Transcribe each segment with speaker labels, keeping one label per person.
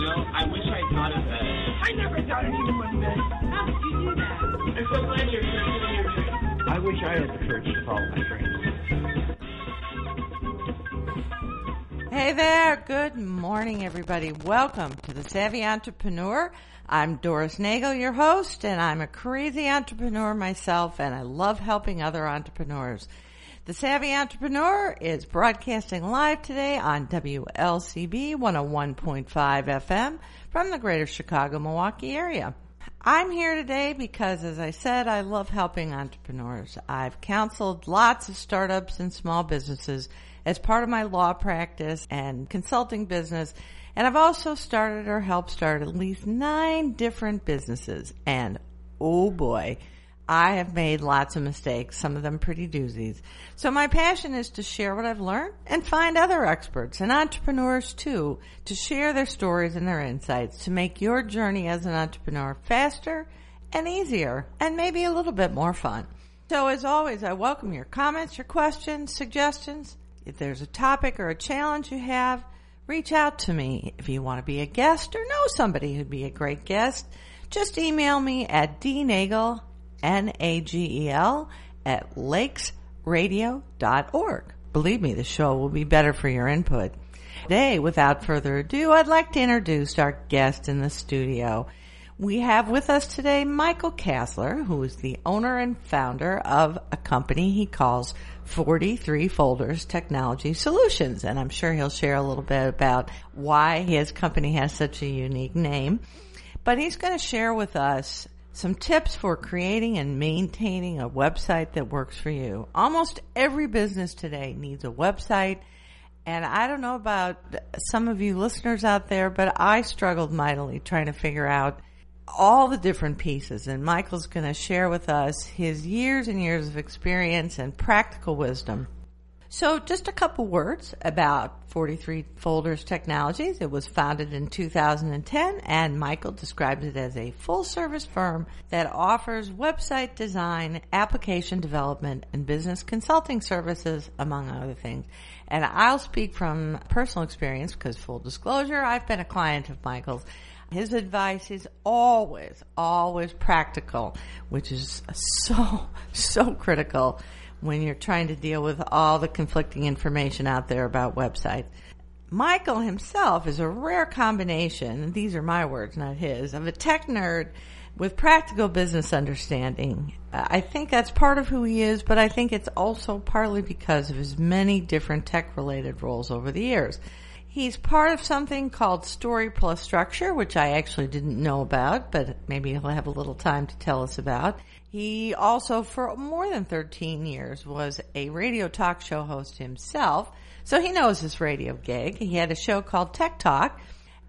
Speaker 1: You know, I wish I thought of that.
Speaker 2: I never thought anyone would. How did you do that?
Speaker 1: I'm so glad you're pursuing your dream.
Speaker 3: I wish I had the courage to follow my dreams.
Speaker 4: Hey there. Good morning, everybody. Welcome to the Savvy Entrepreneur. I'm Doris Nagel, your host, and I'm a crazy entrepreneur myself, and I love helping other entrepreneurs. The Savvy Entrepreneur is broadcasting live today on WLCB 101.5 FM from the greater Chicago, Milwaukee area. I'm here today because, as I said, I love helping entrepreneurs. I've counseled lots of startups and small businesses as part of my law practice and consulting business. And I've also started or helped start at least nine different businesses. And oh boy, I have made lots of mistakes, some of them pretty doozies. So my passion is to share what I've learned and find other experts and entrepreneurs too to share their stories and their insights to make your journey as an entrepreneur faster and easier and maybe a little bit more fun. So as always, I welcome your comments, your questions, suggestions. If there's a topic or a challenge you have, reach out to me. If you want to be a guest or know somebody who'd be a great guest, just email me at dnagel, N-A-G-E-L, at lakesradio.org. Believe me, the show will be better for your input. Today, without further ado, I'd like to introduce our guest in the studio. We have with us today Michael Kastler, who is the owner and founder of a company he calls 43 Folders Technology Solutions. And I'm sure he'll share a little bit about why his company has such a unique name. But he's going to share with us some tips for creating and maintaining a website that works for you. Almost every business today needs a website. And I don't know about some of you listeners out there, but I struggled mightily trying to figure out all the different pieces. And Michael's going to share with us his years and years of experience and practical wisdom. So just a couple words about 43 Folders Technologies. It was founded in 2010 and Michael describes it as a full service firm that offers website design, application development, and business consulting services, among other things. And I'll speak from personal experience because full disclosure, I've been a client of Michael's his advice is always, always practical, which is so, so critical when you're trying to deal with all the conflicting information out there about websites. Michael himself is a rare combination, and these are my words, not his, of a tech nerd with practical business understanding. I think that's part of who he is, but I think it's also partly because of his many different tech related roles over the years. He's part of something called Story Plus Structure, which I actually didn't know about, but maybe he'll have a little time to tell us about. He also, for more than 13 years, was a radio talk show host himself, so he knows this radio gig. He had a show called Tech Talk,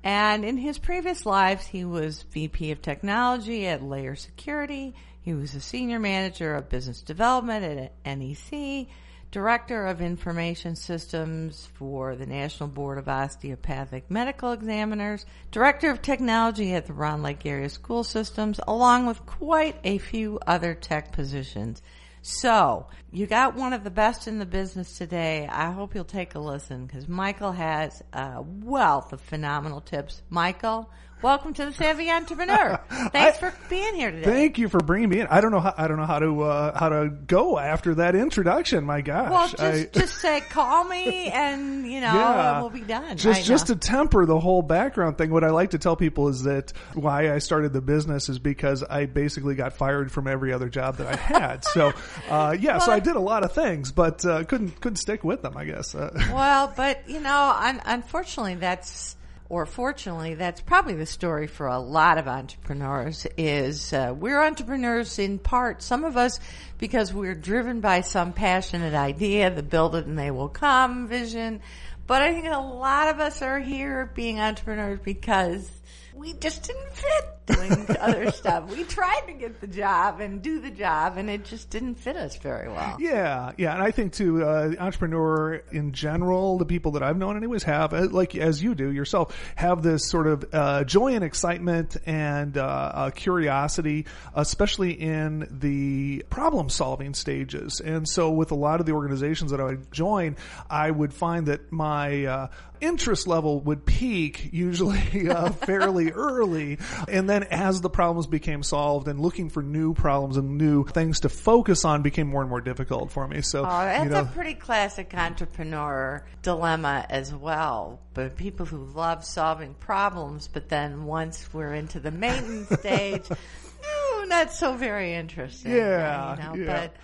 Speaker 4: and in his previous lives, he was VP of Technology at Layer Security. He was a senior manager of business development at NEC Director of Information Systems for the National Board of Osteopathic Medical Examiners, Director of Technology at the Round Lake Area School Systems, along with quite a few other tech positions. So, you got one of the best in the business today. I hope you'll take a listen because Michael has a wealth of phenomenal tips. Michael, welcome to the Savvy Entrepreneur. Thanks
Speaker 5: I-
Speaker 4: for being here today.
Speaker 5: Thank you for bringing me in. I don't know how I don't know how to uh, how to go after that introduction. My gosh,
Speaker 4: Well, just
Speaker 5: I-
Speaker 4: just say call me, and you know
Speaker 5: Yeah.
Speaker 4: we'll be done.
Speaker 5: Just just to temper the whole background thing, what I like to tell people is that why I started the business is because I basically got fired from every other job that I had. so uh, yeah, so I did a lot of things, but uh, couldn't couldn't stick with them. I guess. Uh,
Speaker 4: well, but you know, un- unfortunately, that's or fortunately, that's probably the story for a lot of entrepreneurs. Is uh, we're entrepreneurs in part. Some of us because we're driven by some passionate idea, the build it and they will come vision. But I think a lot of us are here being entrepreneurs because we just didn't fit doing other stuff. We tried to get the job and do the job, and it just didn't fit us very well.
Speaker 5: Yeah, yeah, and I think too, uh, entrepreneur in general, the people that I've known, anyways, have uh, like as you do yourself, have this sort of uh, joy and excitement and uh, uh, curiosity, especially in the problem-solving stages. And so, with a lot of the organizations that I would join, I would find that my uh, interest level would peak usually fairly early, and then as the problems became solved and looking for new problems and new things to focus on became more and more difficult for me. So,
Speaker 4: Oh, that's
Speaker 5: you know,
Speaker 4: a pretty classic entrepreneur dilemma as well. But people who love solving problems, but then once we're into the maintenance stage, no, not so very interesting.
Speaker 5: Yeah,
Speaker 4: you know,
Speaker 5: yeah.
Speaker 4: But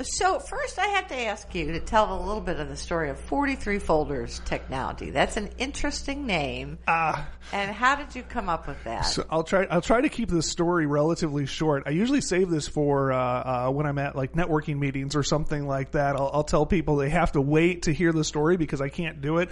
Speaker 4: so first, I have to ask you to tell a little bit of the story of Forty Three Folders Technology. That's an interesting name.
Speaker 5: Ah.
Speaker 4: and how did you come up with that?
Speaker 5: So I'll try. I'll try to keep this story relatively short. I usually save this for uh, uh, when I'm at like networking meetings or something like that. I'll, I'll tell people they have to wait to hear the story because I can't do it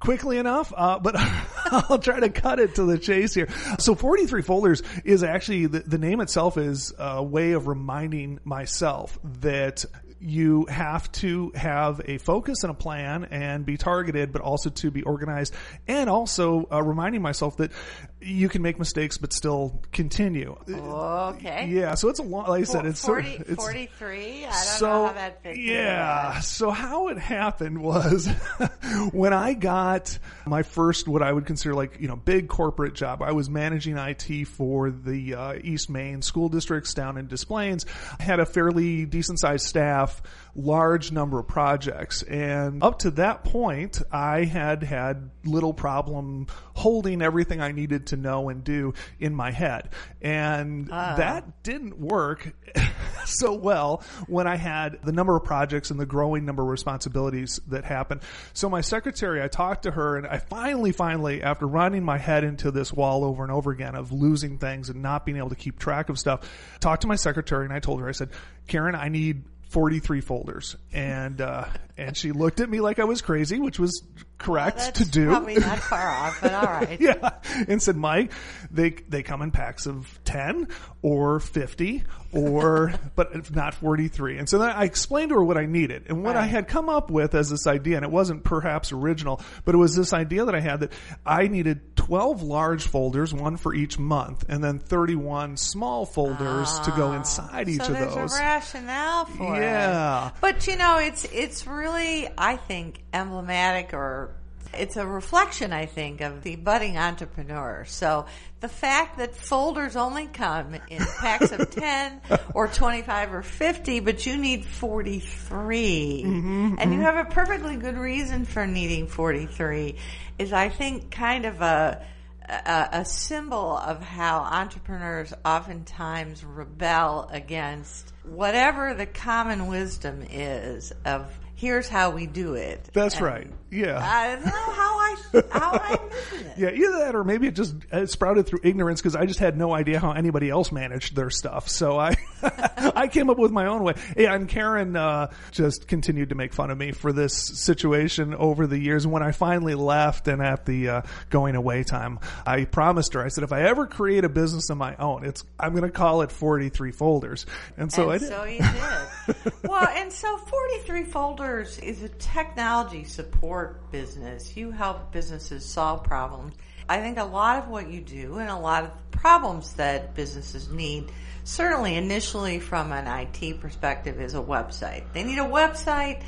Speaker 5: quickly enough. Uh, but I'll try to cut it to the chase here. So 43 folders is actually the, the name itself is a way of reminding myself that you have to have a focus and a plan and be targeted, but also to be organized and also uh, reminding myself that you can make mistakes, but still continue.
Speaker 4: okay.
Speaker 5: Yeah. So it's a long, like I said, it's sort of, it's,
Speaker 4: 43? I don't
Speaker 5: so
Speaker 4: know how that fits.
Speaker 5: yeah
Speaker 4: that.
Speaker 5: so how it happened was when i got my first what i would consider like you know big corporate job i was managing it for the uh, east maine school districts down in des plaines i had a fairly decent sized staff large number of projects and up to that point i had had little problem holding everything i needed to know and do in my head and that didn't work so well when I had the number of projects and the growing number of responsibilities that happened. So my secretary, I talked to her and I finally, finally, after running my head into this wall over and over again of losing things and not being able to keep track of stuff, talked to my secretary and I told her, I said, Karen, I need 43 folders. And, uh, and she looked at me like I was crazy, which was correct
Speaker 4: That's
Speaker 5: to do.
Speaker 4: Probably not far off, but all right.
Speaker 5: yeah, and said, Mike, they they come in packs of ten or fifty or but if not forty three. And so then I explained to her what I needed and what I had come up with as this idea, and it wasn't perhaps original, but it was this idea that I had that I needed twelve large folders, one for each month, and then thirty one small folders to go inside each
Speaker 4: Ah. so
Speaker 5: of those.
Speaker 4: a rationale for it.
Speaker 5: Yeah.
Speaker 4: But you know, it's it's really I think emblematic or it's a reflection, I think, of the budding entrepreneur. So the fact that folders only come in packs of 10 or 25 or 50, but you need 43,
Speaker 5: Mm-hmm,
Speaker 4: and you have a perfectly good reason for needing 43, is I think kind of a a, a symbol of how entrepreneurs oftentimes rebel against whatever the common wisdom is of here's how we do it.
Speaker 5: That's
Speaker 4: And
Speaker 5: right. Yeah.
Speaker 4: I don't know how I how I'm it.
Speaker 5: Yeah, either that or maybe it just it sprouted through ignorance because I just had no idea how anybody else managed their stuff. So I I came up with my own way. Yeah, and Karen uh, just continued to make fun of me for this situation over the years. When I finally left and at the uh, going away time, I promised her. I said, if I ever create a business of my own, it's I'm going to call it 43 folders. And so I did.
Speaker 4: so you did. well, and so 43 Folders is a technology support business. You help businesses solve problems. I think a lot of what you do and a lot of problems that businesses need, certainly initially from an IT perspective, is a website. They need a website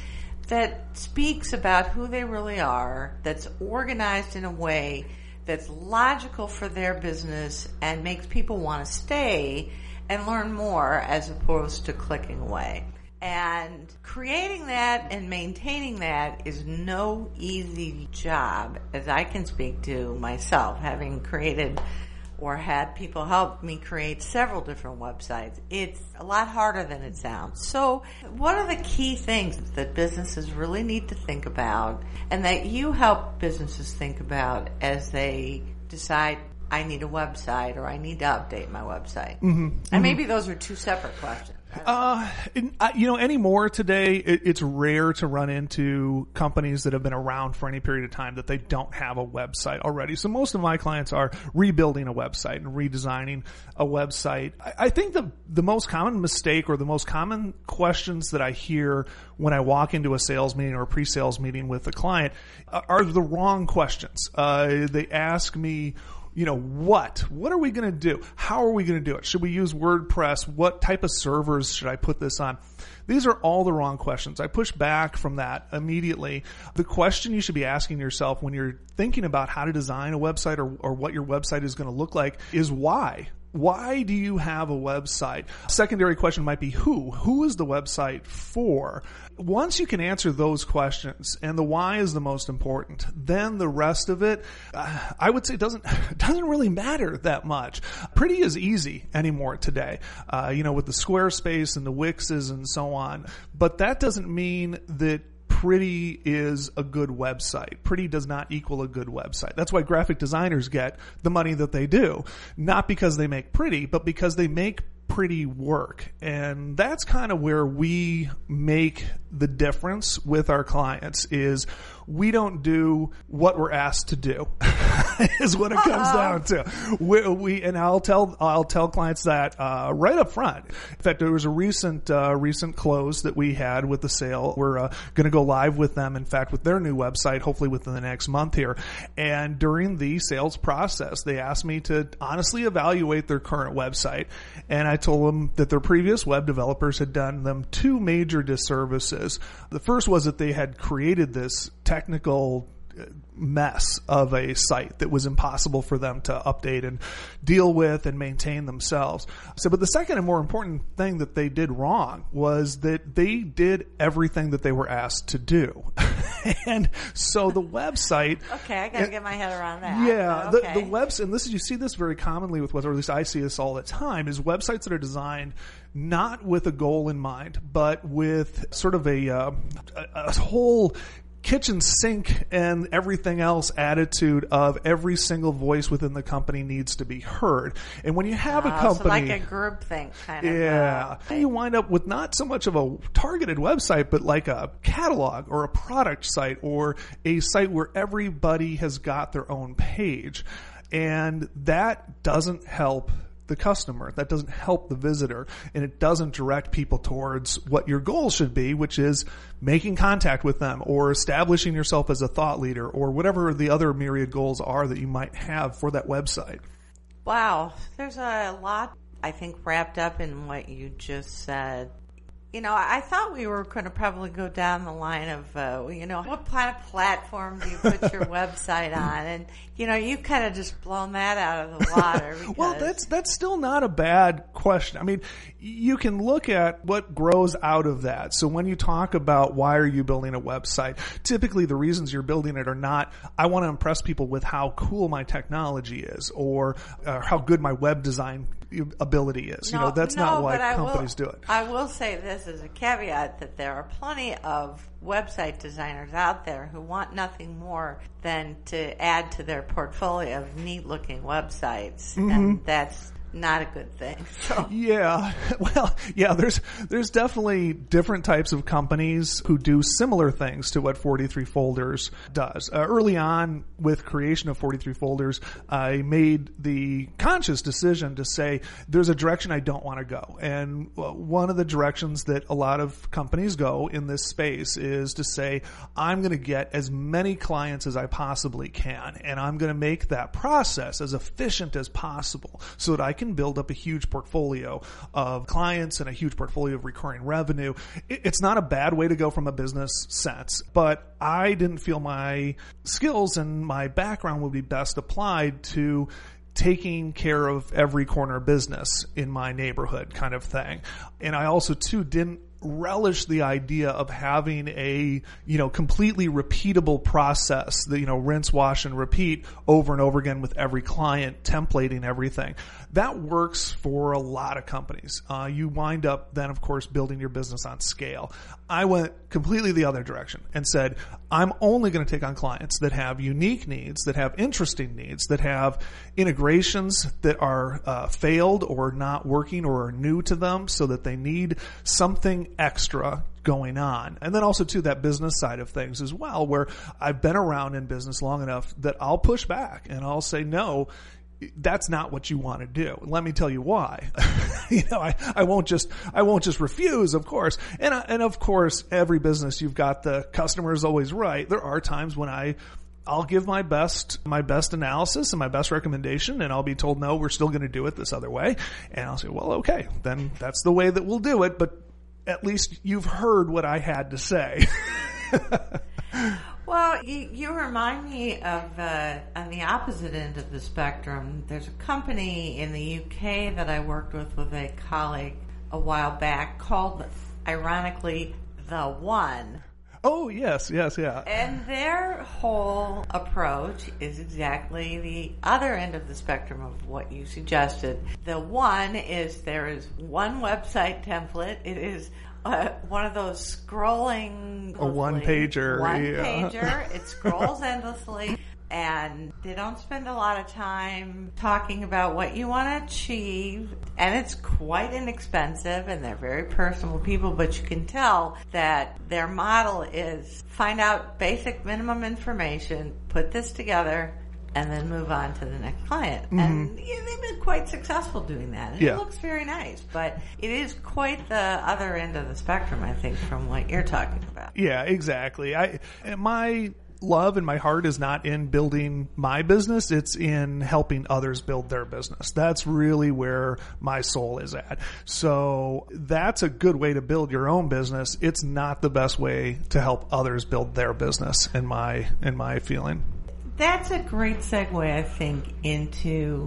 Speaker 4: that speaks about who they really are, that's organized in a way that's logical for their business and makes people want to stay and learn more as opposed to clicking away. And creating that and maintaining that is no easy job, as I can speak to myself, having created or had people help me create several different websites. It's a lot harder than it sounds. So, what are the key things that businesses really need to think about and that you help businesses think about as they decide I need a website or I need to update my website? Mm-hmm. And maybe those are two separate questions.
Speaker 5: Uh, uh, you know, anymore today, it, it's rare to run into companies that have been around for any period of time that they don't have a website already. So most of my clients are rebuilding a website and redesigning a website. I, I think the the most common mistake or the most common questions that I hear when I walk into a sales meeting or a pre-sales meeting with a client uh, are the wrong questions. Uh, they ask me you know, what? What are we going to do? How are we going to do it? Should we use WordPress? What type of servers should I put this on? These are all the wrong questions. I push back from that immediately. The question you should be asking yourself when you're thinking about how to design a website or, or what your website is going to look like is why? Why do you have a website? Secondary question might be who? Who is the website for? Once you can answer those questions and the why is the most important, then the rest of it, uh, I would say doesn't, doesn't really matter that much. Pretty is easy anymore today, uh, you know, with the Squarespace and the Wixes and so on. But that doesn't mean that pretty is a good website. Pretty does not equal a good website. That's why graphic designers get the money that they do. Not because they make pretty, but because they make pretty work. And that's kind of where we make the difference with our clients is we don't do what we're asked to do is what it comes down to. We, we, and I'll tell I'll tell clients that uh, right up front. In fact, there was a recent uh, recent close that we had with the sale. We're uh, going to go live with them. In fact, with their new website, hopefully within the next month here. And during the sales process, they asked me to honestly evaluate their current website, and I told them that their previous web developers had done them two major disservices. The first was that they had created this technical uh, mess of a site that was impossible for them to update and deal with and maintain themselves. So, but the second and more important thing that they did wrong was that they did everything that they were asked to do. and so the website.
Speaker 4: Okay, I got to get my head around that.
Speaker 5: Yeah,
Speaker 4: okay.
Speaker 5: the, the website, and this is, you see this very commonly with, or at least I see this all the time, is websites that are designed not with a goal in mind, but with sort of a, uh, a, a whole kitchen sink and everything else attitude of every single voice within the company needs to be heard. And when you have a
Speaker 4: Oh,
Speaker 5: company,
Speaker 4: so like a group thing, kind of.
Speaker 5: yeah.
Speaker 4: uh,
Speaker 5: You wind up with not so much of a targeted website, but like a catalog or a product site or a site where everybody has got their own page. And that doesn't help the customer. That doesn't help the visitor and it doesn't direct people towards what your goal should be, which is making contact with them or establishing yourself as a thought leader or whatever the other myriad goals are that you might have for that website.
Speaker 4: Wow, there's a lot I think wrapped up in what you just said. You know, I thought we were going to probably go down the line of, uh, you know, what kind of platform do you put your website on? And, you know, you kind of just blown that out of the water.
Speaker 5: Well, that's that's still not a bad question. I mean, you can look at what grows out of that. So when you talk about why are you building a website, typically the reasons you're building it are not I want to impress people with how cool my technology is or uh, how good my web design ability is. you know, that's
Speaker 4: no,
Speaker 5: not why
Speaker 4: I will-
Speaker 5: companies do it.
Speaker 4: I will say this as a caveat that there are plenty of website designers out there who want nothing more than to add to their portfolio of neat looking websites.
Speaker 5: Mm-hmm.
Speaker 4: And that's not a good thing. So
Speaker 5: Yeah. Well, yeah, there's there's definitely different types of companies who do similar things to what 43 Folders does. Uh, early on with creation of 43 Folders, I made the conscious decision to say there's a direction I don't want to go. And uh, one of the directions that a lot of companies go in this space is to say I'm going to get as many clients as I possibly can and I'm going to make that process as efficient as possible so that I can build up a huge portfolio of clients and a huge portfolio of recurring revenue. It's not a bad way to go from a business sense, but I didn't feel my skills and my background would be best applied to taking care of every corner business in my neighborhood kind of thing. And I also too didn't relish the idea of having a, you know, completely repeatable process, the, you know, rinse, wash, and repeat over and over again with every client, templating everything. That works for a lot of companies. Uh, you wind up then, of course, building your business on scale. I went completely the other direction and said, I'm only going to take on clients that have unique needs, that have interesting needs, that have integrations that are uh, failed or not working or are new to them so that they need something extra going on. And then also to that business side of things as well, where I've been around in business long enough that I'll push back and I'll say, no, that's not what you want to do. Let me tell you why. you know, I, I won't just, I won't just refuse, of course. And, uh, and of course, every business you've got the customer is always right. There are times when I, I'll give my best, my best analysis and my best recommendation and I'll be told, no, we're still going to do it this other way. And I'll say, well, okay, then that's the way that we'll do it. But at least you've heard what I had to say.
Speaker 4: Well, you, you remind me of uh, on the opposite end of the spectrum. There's a company in the UK that I worked with with a colleague a while back called, ironically, The One.
Speaker 5: oh, yes, yes, yeah.
Speaker 4: And their whole approach is exactly the other end of the spectrum of what you suggested. The one is there is one website template. It is uh, one of those scrolling
Speaker 5: A one-pager,
Speaker 4: one
Speaker 5: yeah.
Speaker 4: pager. It scrolls endlessly. And they don't spend a lot of time talking about what you want to achieve. And it's quite inexpensive and they're very personable people, but you can tell that their model is find out basic minimum information, put this together, and then move on to the next client. And yeah, they've been quite successful doing that. And
Speaker 5: Mm-hmm. Yeah.
Speaker 4: It looks very nice, but it is quite the other end of the spectrum, I think, from what you're talking about.
Speaker 5: Yeah, exactly. I my love and my heart is not in building my business, it's in helping others build their business. That's really where my soul is at. So that's a good way to build your own business. It's not the best way to help others build their business in my in my feeling.
Speaker 4: That's a great segue, I think, into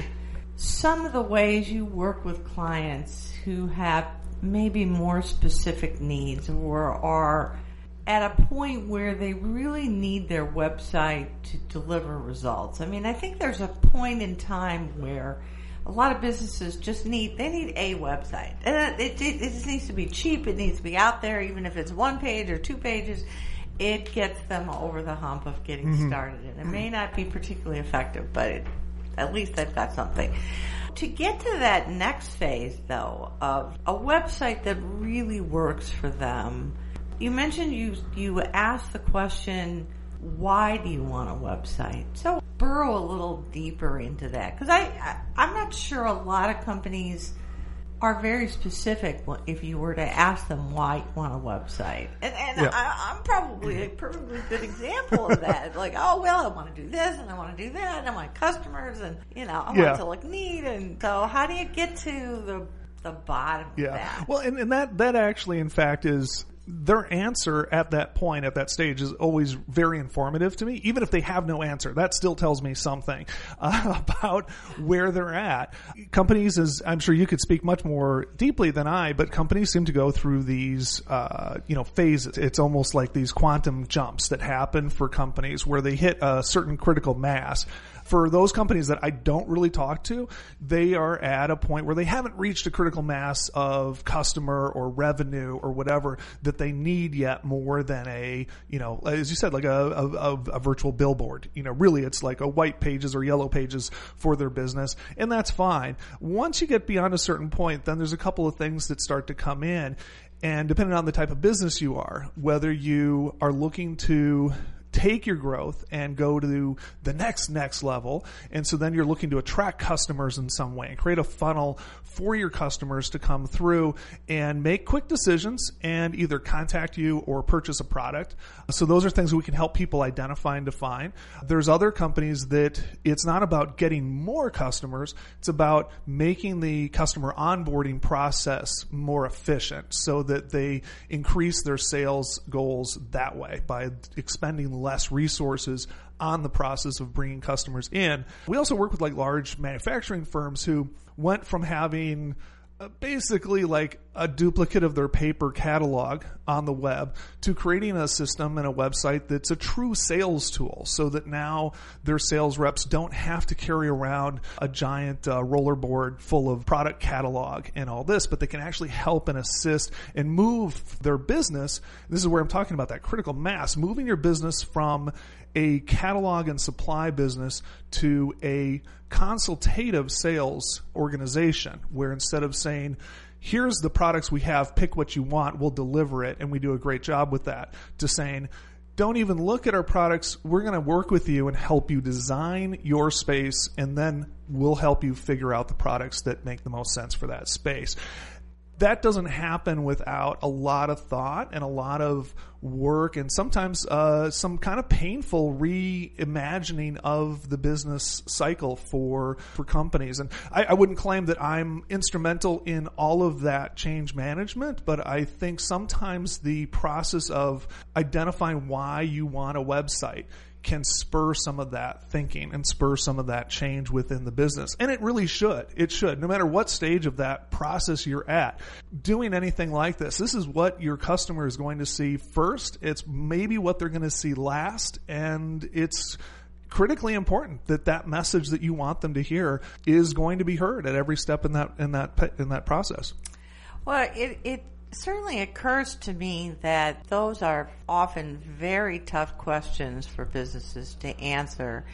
Speaker 4: some of the ways you work with clients who have maybe more specific needs or are at a point where they really need their website to deliver results. I mean, I think there's a point in time where a lot of businesses just need they need a website, and it, it, it just needs to be cheap. It needs to be out there, even if it's one page or two pages. It gets them over the hump of getting mm-hmm. started, and it may mm-hmm. not be particularly effective, but it, at least they've got something. To get to that next phase, though, of a website that really works for them, you mentioned you you asked the question, why do you want a website? So burrow a little deeper into that because I, I I'm not sure a lot of companies are very specific if you were to ask them why you want a website. And, and
Speaker 5: Yeah.
Speaker 4: I, I'm probably a perfectly good example of that. Like, oh, well, I want to do this and I want to do that and I want customers and, you know, I want
Speaker 5: Yeah.
Speaker 4: it to look neat. And so how do you get to the, the bottom of
Speaker 5: Yeah.
Speaker 4: that?
Speaker 5: Well, and, and that that actually, in fact, is their answer at that point, at that stage, is always very informative to me. Even if they have no answer, that still tells me something uh, about where they're at. Companies, as I'm sure you could speak much more deeply than I, but companies seem to go through these, uh, you know, phases. It's almost like these quantum jumps that happen for companies where they hit a certain critical mass for those companies that I don't really talk to, they are at a point where they haven't reached a critical mass of customer or revenue or whatever that they need yet more than a, you know, as you said, like a, a, a, virtual billboard. You know, really it's like a white pages or yellow pages for their business. And that's fine. Once you get beyond a certain point, then there's a couple of things that start to come in. And depending on the type of business you are, whether you are looking to take your growth and go to the next next level. And so then you're looking to attract customers in some way and create a funnel for your customers to come through and make quick decisions and either contact you or purchase a product. So those are things we can help people identify and define. There's other companies that it's not about getting more customers. It's about making the customer onboarding process more efficient so that they increase their sales goals that way by expending less resources on the process of bringing customers in. We also work with like large manufacturing firms who went from having basically like a duplicate of their paper catalog on the web to creating a system and a website that's a true sales tool so that now their sales reps don't have to carry around a giant uh, rollerboard full of product catalog and all this, but they can actually help and assist and move their business. This is where I'm talking about that critical mass, moving your business from a catalog and supply business to a consultative sales organization where instead of saying, here's the products we have, pick what you want, we'll deliver it, and we do a great job with that, to saying, don't even look at our products. We're going to work with you and help you design your space, and then we'll help you figure out the products that make the most sense for that space that doesn't happen without a lot of thought and a lot of work and sometimes uh, some kind of painful reimagining of the business cycle for for companies. And I, I wouldn't claim that I'm instrumental in all of that change management, but I think sometimes the process of identifying why you want a website can spur some of that thinking and spur some of that change within the business. And it really should. It should. No matter what stage of that process you're at, doing anything like this, this is what your customer is going to see first. It's maybe what they're going to see last. And it's, critically important that that message that you want them to hear is going to be heard at every step in that in that in that process.
Speaker 4: Well, it it certainly occurs to me that those are often very tough questions for businesses to answer.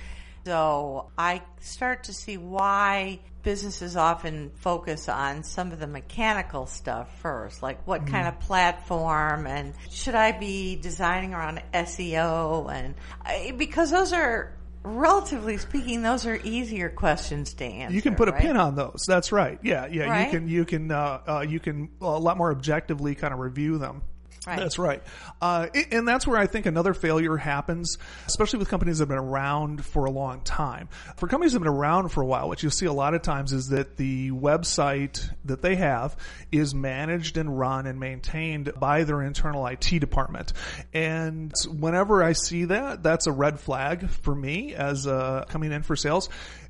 Speaker 4: So I start to see why businesses often focus on some of the mechanical stuff first, like what mm-hmm. kind of platform and should I be designing around SEO and because those are relatively speaking, those are easier questions to answer.
Speaker 5: You can put a pin on those. That's right. Yeah, yeah.
Speaker 4: Right?
Speaker 5: You can you can uh, uh, you can a lot more objectively kind of review them.
Speaker 4: Right.
Speaker 5: That's right. Uh, and that's where I think another failure happens, especially with companies that have been around for a long time. For companies that have been around for a while, what you'll see a lot of times is that the website that they have is managed and run and maintained by their internal IT department. And whenever I see that, that's a red flag for me as uh, coming in for sales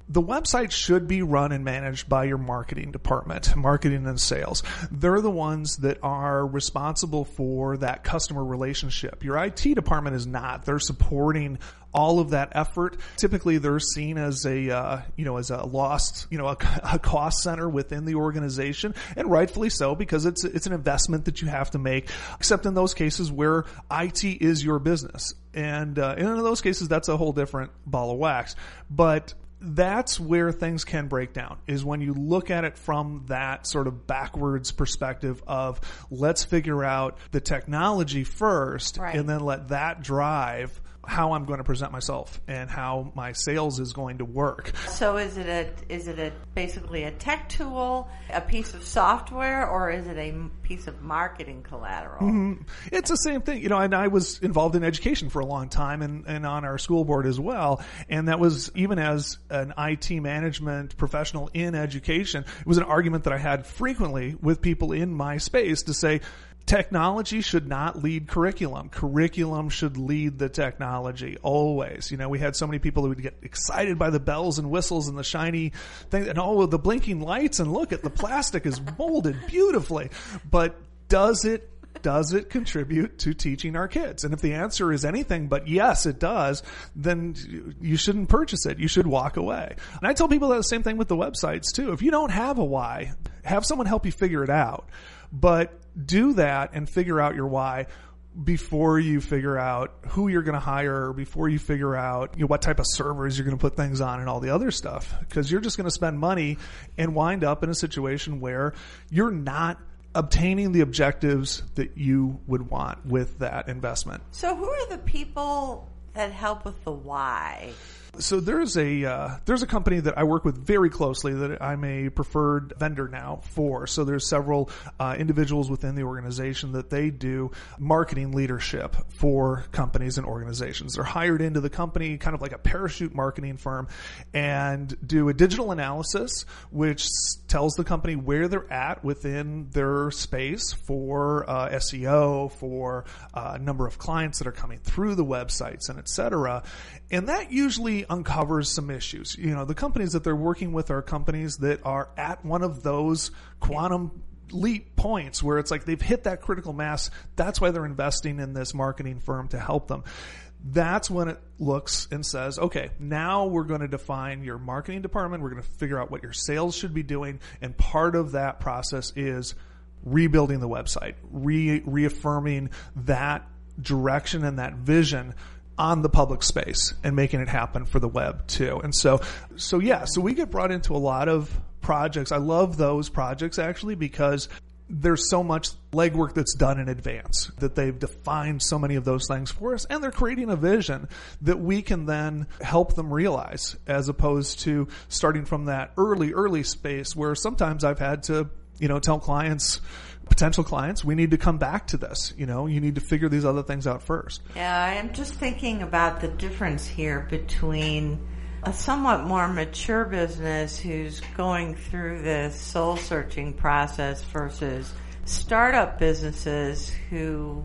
Speaker 5: the website should be run and managed by your marketing department, marketing and sales. They're the ones that are responsible for that customer relationship. Your IT department is not. They're supporting all of that effort. Typically, they're seen as a uh, you know as a lost you know a, a, cost center within the organization, and rightfully so because it's it's an investment that you have to make. Except in those cases where IT is your business, and, uh, in those cases that's a whole different ball of wax. But that's where things can break down is when you look at it from that sort of backwards perspective of let's figure out the technology first
Speaker 4: right.
Speaker 5: and then let that drive how I'm going to present myself and how my sales is going to work.
Speaker 4: So is it a is it a basically a tech tool, a piece of software, or is it a piece of marketing collateral?
Speaker 5: Mm-hmm. It's the same thing, you know. And I was involved in education for a long time, and, and on our school board as well. And that was even as an IT management professional in education, it was an argument that I had frequently with people in my space to say technology should not lead curriculum. Curriculum should lead the technology always. You know, we had so many people who would get excited by the bells and whistles and the shiny thing and oh, the blinking lights and look at the plastic is molded beautifully. But does it does it contribute to teaching our kids? And if the answer is anything but yes, it does, then you shouldn't purchase it. You should walk away. And I tell people that the same thing with the websites too. If you don't have a why, have someone help you figure it out. But do that and figure out your why before you figure out who you're going to hire, before you figure out you know, what type of servers you're going to put things on and all the other stuff. Because you're just going to spend money and wind up in a situation where you're not obtaining the objectives that you would want with that investment.
Speaker 4: So, who are the people that help with the why?
Speaker 5: So there's a uh, there's a company that I work with very closely that I'm a preferred vendor now for. So there's several uh, individuals within the organization that they do marketing leadership for companies and organizations. They're hired into the company, kind of like a parachute marketing firm, and do a digital analysis which tells the company where they're at within their space for uh, SEO, for uh, a number of clients that are coming through the websites, and et cetera. And that usually uncovers some issues. You know, the companies that they're working with are companies that are at one of those quantum leap points where it's like they've hit that critical mass. That's why they're investing in this marketing firm to help them. That's when it looks and says, okay, now we're going to define your marketing department. We're going to figure out what your sales should be doing. And part of that process is rebuilding the website, re- reaffirming that direction and that vision on the public space and making it happen for the web too. And so, so yeah, so we get brought into a lot of projects. I love those projects actually because there's so much legwork that's done in advance that they've defined so many of those things for us and they're creating a vision that we can then help them realize as opposed to starting from that early early space where sometimes I've had to you know tell clients potential clients we need to come back to this you know? You need to figure these other things out first.
Speaker 4: Yeah, I'm just thinking about the difference here between a somewhat more mature business who's going through this soul searching process versus startup businesses who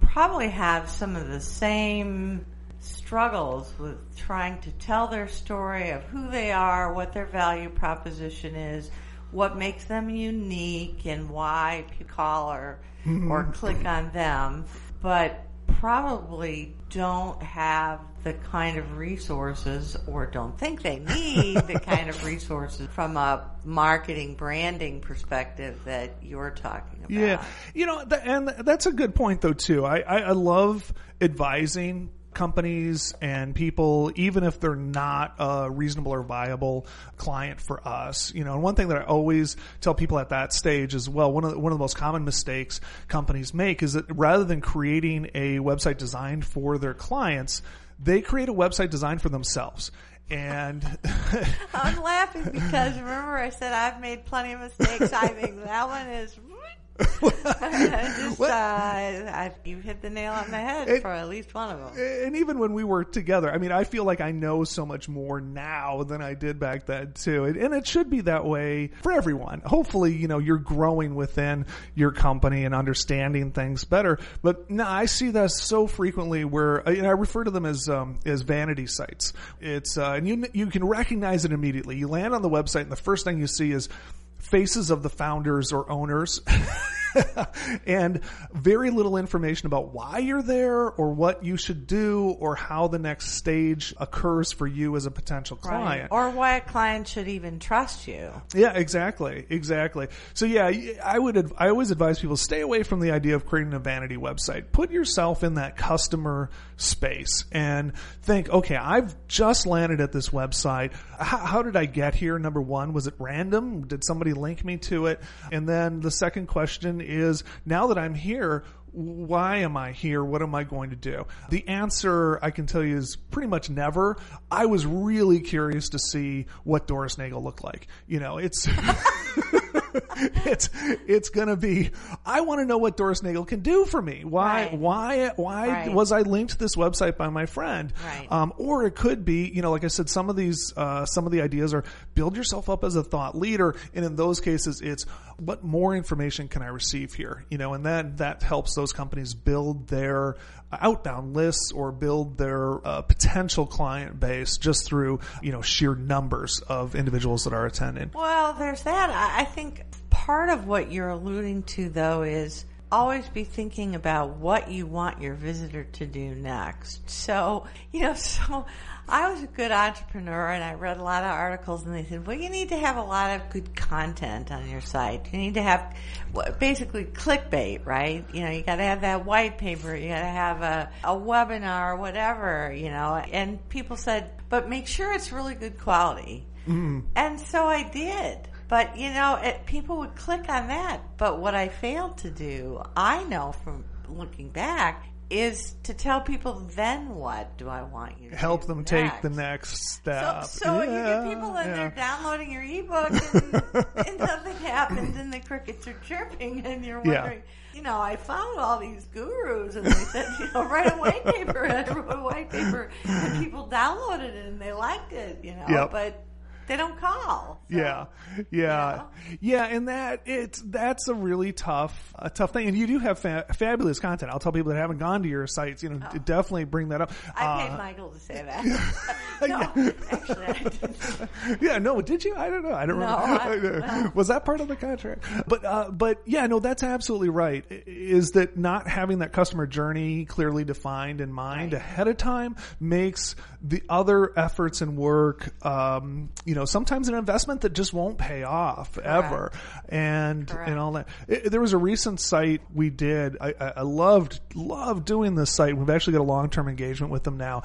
Speaker 4: probably have some of the same struggles with trying to tell their story of who they are, what their value proposition is, what makes them unique, and why people call or, or click on them, but probably don't have the kind of resources or don't think they need the kind of resources from a marketing branding perspective that you're talking about.
Speaker 5: Yeah, you know, and that's a good point though too. I, I, I love advising companies and people, even if they're not a reasonable or viable client for us. You know, and one thing that I always tell people at that stage as well, one of the, one of the most common mistakes companies make is that rather than creating a website designed for their clients, they create a website designed for themselves. And
Speaker 4: I'm laughing because remember I said I've made plenty of mistakes. I think that one is. just, uh, I, you hit the nail on the head
Speaker 5: It-
Speaker 4: for at least one of them.
Speaker 5: and even when we were together, I mean, I feel like I know so much more now than I did back then too. And, and it should be that way for everyone. Hopefully, you know, you're growing within your company and understanding things better. But no, I see that so frequently where and I refer to them as um, as vanity sites. It's uh, and you you can recognize it immediately. You land on the website, and the first thing you see is faces of the founders or owners. and very little information about why you're there or what you should do or how the next stage occurs for you as a potential client.
Speaker 4: Or why a client should even trust you.
Speaker 5: Yeah, exactly, exactly. So yeah, I would, I always advise people stay away from the idea of creating a vanity website. Put yourself in that customer space and think, okay, I've just landed at this website. How, how did I get here? Number one, was it random? Did somebody link me to it? And then the second question is, now that I'm here, why am I here? What am I going to do? The answer I can tell you is pretty much never. I was really curious to see what Doris Nagel looked like. You know, it's it's it's gonna be. I want to know what Doris Nagel can do for me. Why
Speaker 4: Right.
Speaker 5: why why
Speaker 4: Right.
Speaker 5: was I linked to this website by my friend?
Speaker 4: Right.
Speaker 5: Um, or it could be, you know, like I said, some of these uh, some of the ideas are build yourself up as a thought leader, and in those cases, it's what more information can I receive here? You know, and then that helps those companies build their outbound lists or build their uh, potential client base just through you know sheer numbers of individuals that are attending.
Speaker 4: Well, there's that. I I think part of what you're alluding to, though, is always be thinking about what you want your visitor to do next. So, you know, so I was a good entrepreneur and I read a lot of articles and they said, well, you need to have a lot of good content on your site. You need to have basically clickbait, right? You know, you got to have that white paper, you got to have a, a webinar, whatever, you know, and people said, but make sure it's really good quality. Mm-hmm. And so I did. But, you know, it, people would click on that. But what I failed to do, I know from looking back, is to tell people then what do I want you to
Speaker 5: Help them take the next step.
Speaker 4: so you
Speaker 5: Yeah,
Speaker 4: get people and
Speaker 5: yeah.
Speaker 4: they're downloading your ebook and, and nothing happens and the crickets are chirping and you're
Speaker 5: Yeah.
Speaker 4: wondering, you know, I found all these gurus and they said, you know, write a white paper and I wrote a white paper and people downloaded it and they liked it, you know,
Speaker 5: Yep.
Speaker 4: but They don't call. so-
Speaker 5: Yeah, yeah, yeah, and that it's that's a really tough, a tough thing. And you do have fa- fabulous content. I'll tell people that haven't gone to your sites, you know, d- definitely bring that up.
Speaker 4: Oh. I paid
Speaker 5: Uh,
Speaker 4: Michael to say that. no, actually, I didn't.
Speaker 5: yeah, no, did you? I don't know. I don't
Speaker 4: No,
Speaker 5: remember.
Speaker 4: I-
Speaker 5: Was that part of the contract? But, uh, but yeah, no, that's absolutely right. Is that not having that customer journey clearly defined in mind
Speaker 4: Right.
Speaker 5: ahead of time makes the other efforts and work, um, you know, sometimes an investment that just won't pay off ever. And,
Speaker 4: Correct.
Speaker 5: and all that. It- there was a recent site we did. I, I I loved, loved doing this site. We've actually got a long-term engagement with them now.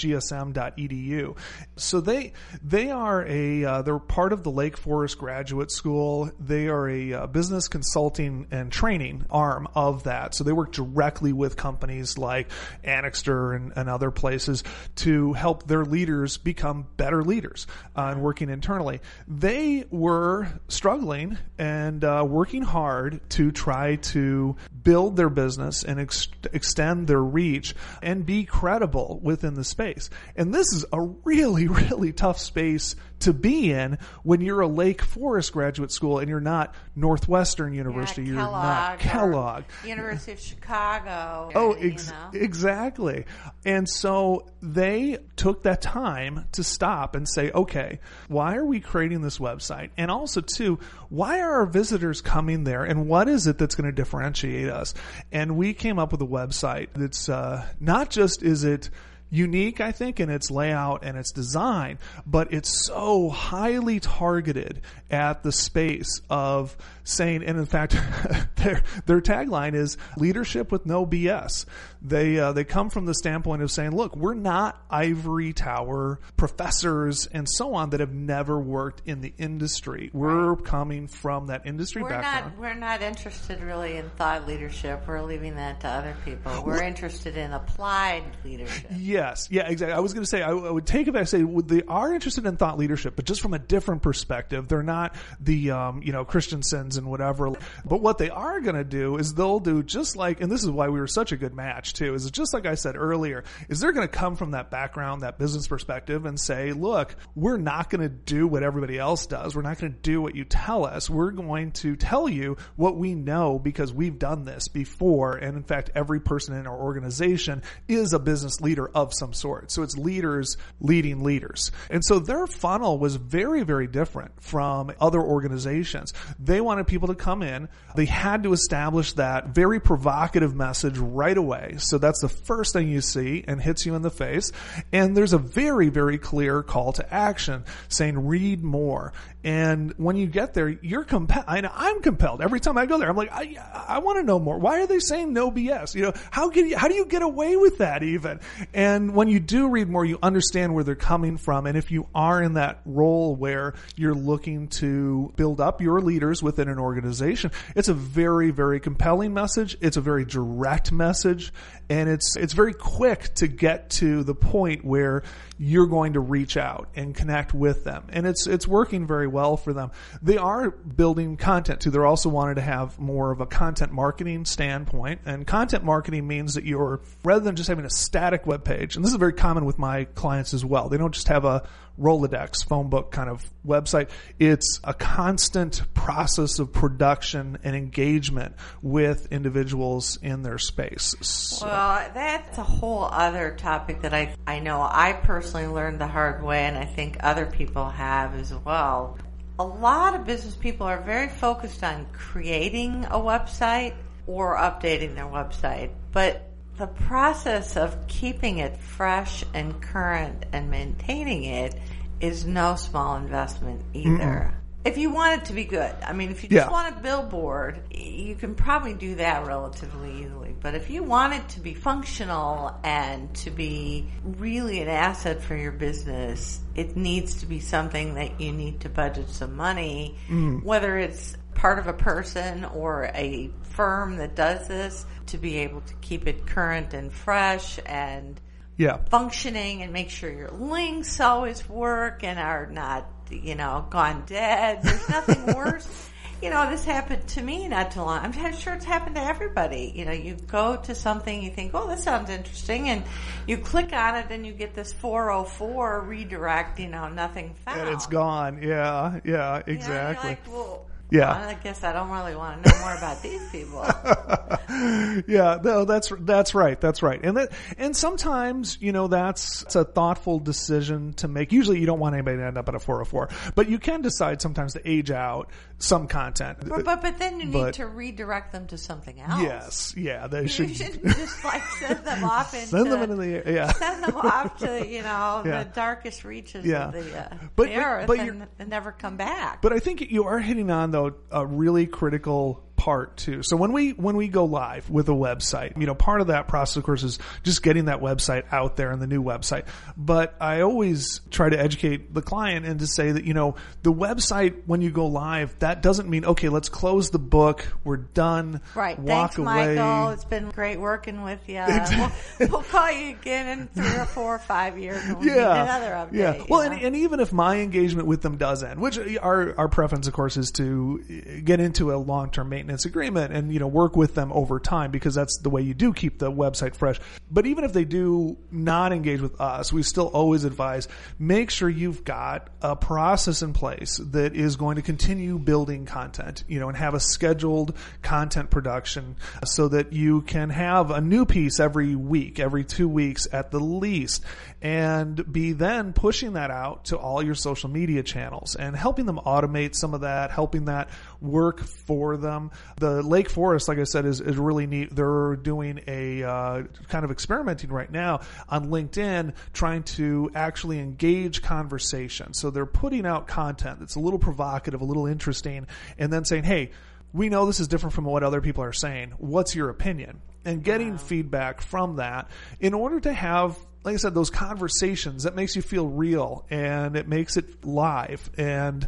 Speaker 5: Leadership.lfgsm.edu. So they, they are a, uh, they're part of the Lake Forest Graduate School. They are a uh, business consulting and training arm of that. So they work directly with companies like Annixter and, and other places to help their leaders become better leaders uh, and working internally. They were struggling and uh, working hard to try to build their business and ex- extend their reach and be credible within the space. And this is a really, really tough space to be in when you're a Lake Forest graduate school and you're not Northwestern University.
Speaker 4: Yeah,
Speaker 5: you're not Kellogg.
Speaker 4: University of Chicago.
Speaker 5: Oh,
Speaker 4: you know.
Speaker 5: exactly. And so they took that time to stop and say, okay, why are we creating this website? And also, too, why are our visitors coming there? And what is it that's going to differentiate us? And we came up with a website that's uh, not just is it unique, I think, in its layout and its design, but it's so highly targeted at the space of saying, and in fact, their their tagline is leadership with no BS. They uh, they come from the standpoint of saying, look, we're not ivory tower professors and so on that have never worked in the industry. We're coming from that industry
Speaker 4: We're
Speaker 5: background.
Speaker 4: not we're not interested really in thought leadership. We're leaving that to other people. We're interested in applied leadership.
Speaker 5: Yes, yeah, exactly. I was going to say I, I would take it and Say they are interested in thought leadership, but just from a different perspective. They're not the um, you know Christensens and whatever. But what they are going to do is they'll do just like, and this is why we were such a good match too. Is just like I said earlier. Is they're going to come from that background, that business perspective, and say, look, we're not going to do what everybody else does. We're not going to do what you tell us. We're going to tell you what we know because we've done this before. And in fact, every person in our organization is a business leader of some sort. So it's leaders leading leaders. And so their funnel was very, very different from other organizations. They wanted people to come in. They had to establish that very provocative message right away. So that's the first thing you see and hits you in the face. And there's a very, very clear call to action saying read more. And when you get there, you're compelled. I'm compelled every time I go there. I'm like, I, I want to know more. Why are they saying no BS? You know, how can you, how do you get away with that even? And when you do read more, you understand where they're coming from. And if you are in that role where you're looking to build up your leaders within an organization, it's a very, very compelling message. It's a very direct message. And it's, it's very quick to get to the point where you're going to reach out and connect with them. And it's, it's working very well for them. They are building content too. They're also wanting to have more of a content marketing standpoint. And content marketing means that you're, rather than just having a static web page, and this is very common with my clients as well. They don't just have a Rolodex phone book kind of website. It's a constant process of production and engagement with individuals in their space. So-
Speaker 4: Well, that's a whole other topic that I I know I personally learned the hard way, and I think other people have as well. A lot of business people are very focused on creating a website or updating their website, but the process of keeping it fresh and current and maintaining it is no small investment either. If you want it to be good, I mean, if you just
Speaker 5: Yeah.
Speaker 4: want a billboard, you can probably do that relatively easily. But if you want it to be functional and to be really an asset for your business, it needs to be something that you need to budget some money, mm. whether it's part of a person or a firm that does this to be able to keep it current and fresh and
Speaker 5: yeah.
Speaker 4: functioning and make sure your links always work and are not, you know, gone dead. There's nothing worse. you know, this happened to me not too long. I'm sure it's happened to everybody. You know, you go to something, you think, oh, this sounds interesting, and you click on it, and you get this 404 redirect. You know, nothing found.
Speaker 5: And it's gone. Yeah, yeah,
Speaker 4: You know,
Speaker 5: exactly.
Speaker 4: like, well,
Speaker 5: Yeah.
Speaker 4: I guess I don't really want to know more about these people.
Speaker 5: yeah, no, that's that's right, that's right, and that and sometimes you know that's it's a thoughtful decision to make. Usually, you don't want anybody to end up at a 404, but you can decide sometimes to age out some content.
Speaker 4: but, but but then you need
Speaker 5: But-
Speaker 4: to redirect them to something else.
Speaker 5: yes, yeah, they
Speaker 4: You
Speaker 5: should
Speaker 4: shouldn't just like send them off into
Speaker 5: send them into the yeah.
Speaker 4: send them off to you know
Speaker 5: Yeah.
Speaker 4: the darkest reaches
Speaker 5: Yeah.
Speaker 4: of the, uh,
Speaker 5: But-
Speaker 4: the
Speaker 5: but-
Speaker 4: earth
Speaker 5: but
Speaker 4: and, and never come back.
Speaker 5: But I think you are hitting on though a really critical part too. So when we when we go live with a website, you know, part of that process of course is just getting that website out there and the new website. But I always try to educate the client and to say that, you know, the website when you go live, that doesn't mean okay, let's close the book, we're done,
Speaker 4: Right.
Speaker 5: walk
Speaker 4: Thanks,
Speaker 5: away.
Speaker 4: Michael. It's been great working with you.
Speaker 5: Exactly.
Speaker 4: We'll, we'll call you again in three or four or five years we'll
Speaker 5: yeah,
Speaker 4: another update.
Speaker 5: yeah. Well, and, and even if my engagement with them does end, which our our preference, of course, is to get into a long term maintenance agreement and you know work with them over time because that's the way you do keep the website fresh. But even if they do not engage with us, we still always advise make sure you've got a process in place that is going to continue building content, you know, and have a scheduled content production so that you can have a new piece every week, every two weeks at the least, and be then pushing that out to all your social media channels and helping them automate some of that, helping that work for them. The Lake Forest, like I said, is, is really neat. They're doing a uh, kind of experimenting right now on LinkedIn, trying to actually engage conversation. So they're putting out content that's a little provocative, a little interesting, and then saying, hey, we know this is different from what other people are saying. What's your opinion? And getting feedback from that in order to have, like I said, those conversations that makes you feel real and it makes it live. And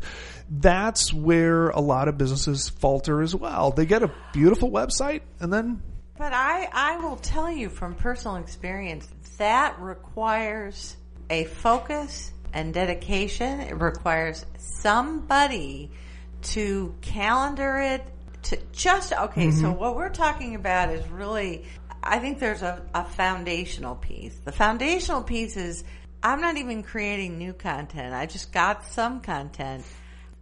Speaker 5: that's where a lot of businesses falter as well. They get a beautiful website and then
Speaker 4: But I, I will tell you from personal experience that requires a focus and dedication. It requires somebody to calendar it to just okay. So mm-hmm. what we're talking about is really, I think there's a, a foundational piece. The foundational piece is I'm not even creating new content. I just got some content.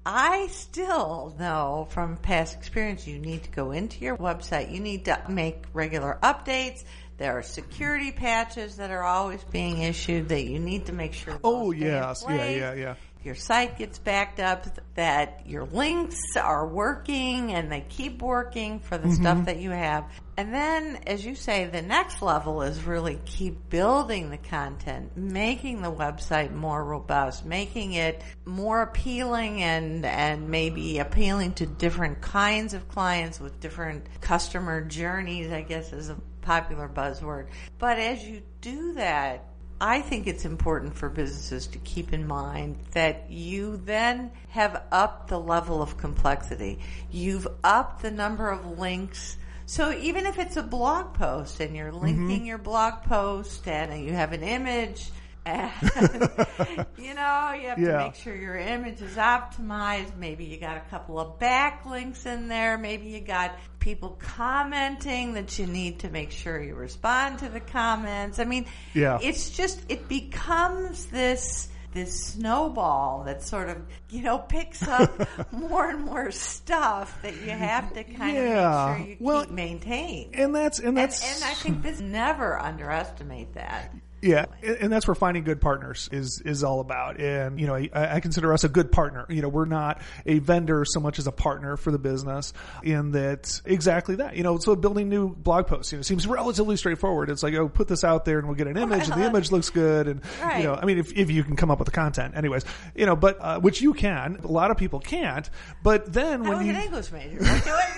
Speaker 4: I still know from past experience you need to go into your website. You need to make regular updates. There are security patches that are always being issued that you need to make sure.
Speaker 5: Oh,
Speaker 4: those stay in
Speaker 5: yes. Yeah, yeah, yeah.
Speaker 4: Your site gets backed up, that your links are working and they keep working for the
Speaker 5: Mm-hmm.
Speaker 4: stuff that you have. And then, as you say, the next level is really keep building the content, making the website more robust, making it more appealing and, and maybe appealing to different kinds of clients with different customer journeys, I guess is a popular buzzword. But as you do that, I think it's important for businesses to keep in mind that you then have upped the level of complexity. You've upped the number of links. So even if it's a blog post and you're mm-hmm. linking your blog post and you have an image you know, you have to make sure your image is optimized. Maybe you got a couple of backlinks in there. Maybe you got people commenting that you need to make sure you respond to the comments. I mean,
Speaker 5: Yeah.
Speaker 4: it's just, it becomes this, this snowball that sort of, you know, picks up more and more stuff that you have to kind
Speaker 5: Yeah.
Speaker 4: of make sure you
Speaker 5: Well,
Speaker 4: keep maintained.
Speaker 5: and that's and
Speaker 4: And,
Speaker 5: that's
Speaker 4: and I think this never underestimate that.
Speaker 5: Yeah, and that's where finding good partners is is all about. And you know, I, I consider us a good partner. You know, we're not a vendor so much as a partner for the business. In that, exactly that. You know, so building new blog posts, you know, seems relatively straightforward. It's like, oh, put this out there, and we'll get an image, and the image looks good, and
Speaker 4: Right.
Speaker 5: you know, I mean, if if you can come up with the content, anyways, you know, but uh, which you can, a lot of people can't. But then
Speaker 4: I
Speaker 5: when you
Speaker 4: an English major. What do I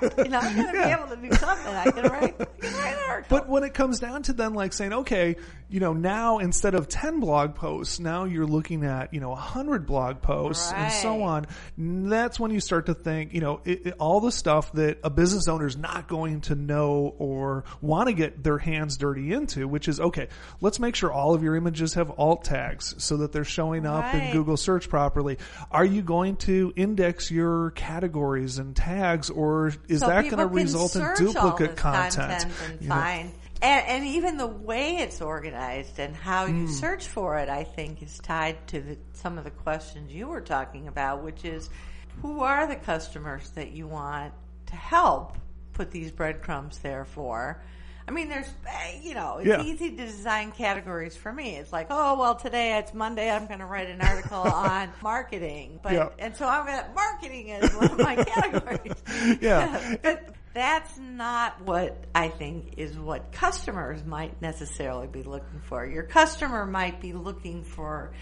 Speaker 4: expect? You know, I'm going to
Speaker 5: Yeah.
Speaker 4: be able to do something. I can write, I can write an article.
Speaker 5: But when it comes down to then like saying, okay, you know, now instead of 10 blog posts, now you're looking at, you know, 100 blog posts and so on. That's when you start to think, you know, it, it- all the stuff that a business owner is not going to know or want to get their hands dirty into, which is, okay, let's make sure all of your images have alt tags so that they're showing up in Google search properly. Are you going to index your categories and tags or is
Speaker 4: so
Speaker 5: that going to result in duplicate content?
Speaker 4: and
Speaker 5: You know?
Speaker 4: And, and even the way it's organized and how you
Speaker 5: Hmm.
Speaker 4: search for it, I think, is tied to the, some of the questions you were talking about, which is who are the customers that you want to help put these breadcrumbs there for? I mean, there's, eh, you know, it's
Speaker 5: Yeah.
Speaker 4: easy to design categories for me. It's like, oh, well, today it's Monday. I'm going to write an article on marketing, but
Speaker 5: Yeah.
Speaker 4: and so I'm going to marketing is one of my categories.
Speaker 5: Yeah.
Speaker 4: but that's not what I think is what customers might necessarily be looking for. Your customer might be looking for